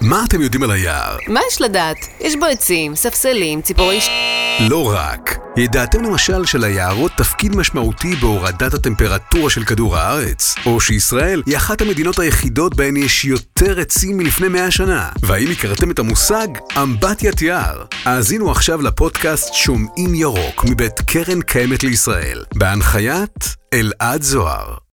מה אתם יודעים על היער? מה יש לדעת? יש בו עצים, ספסלים, ציפורי ש... לא רק. ידעתם למשל שליערות תפקיד משמעותי בהורדת הטמפרטורה של כדור הארץ? או שישראל היא אחת המדינות היחידות בהן יש יותר עצים מלפני מאה שנה? והאם הכרתם את המושג אמבטיית יער? האזינו עכשיו לפודקאסט שומעים ירוק מבית קרן קיימת לישראל, בהנחיית אלעד זוהר.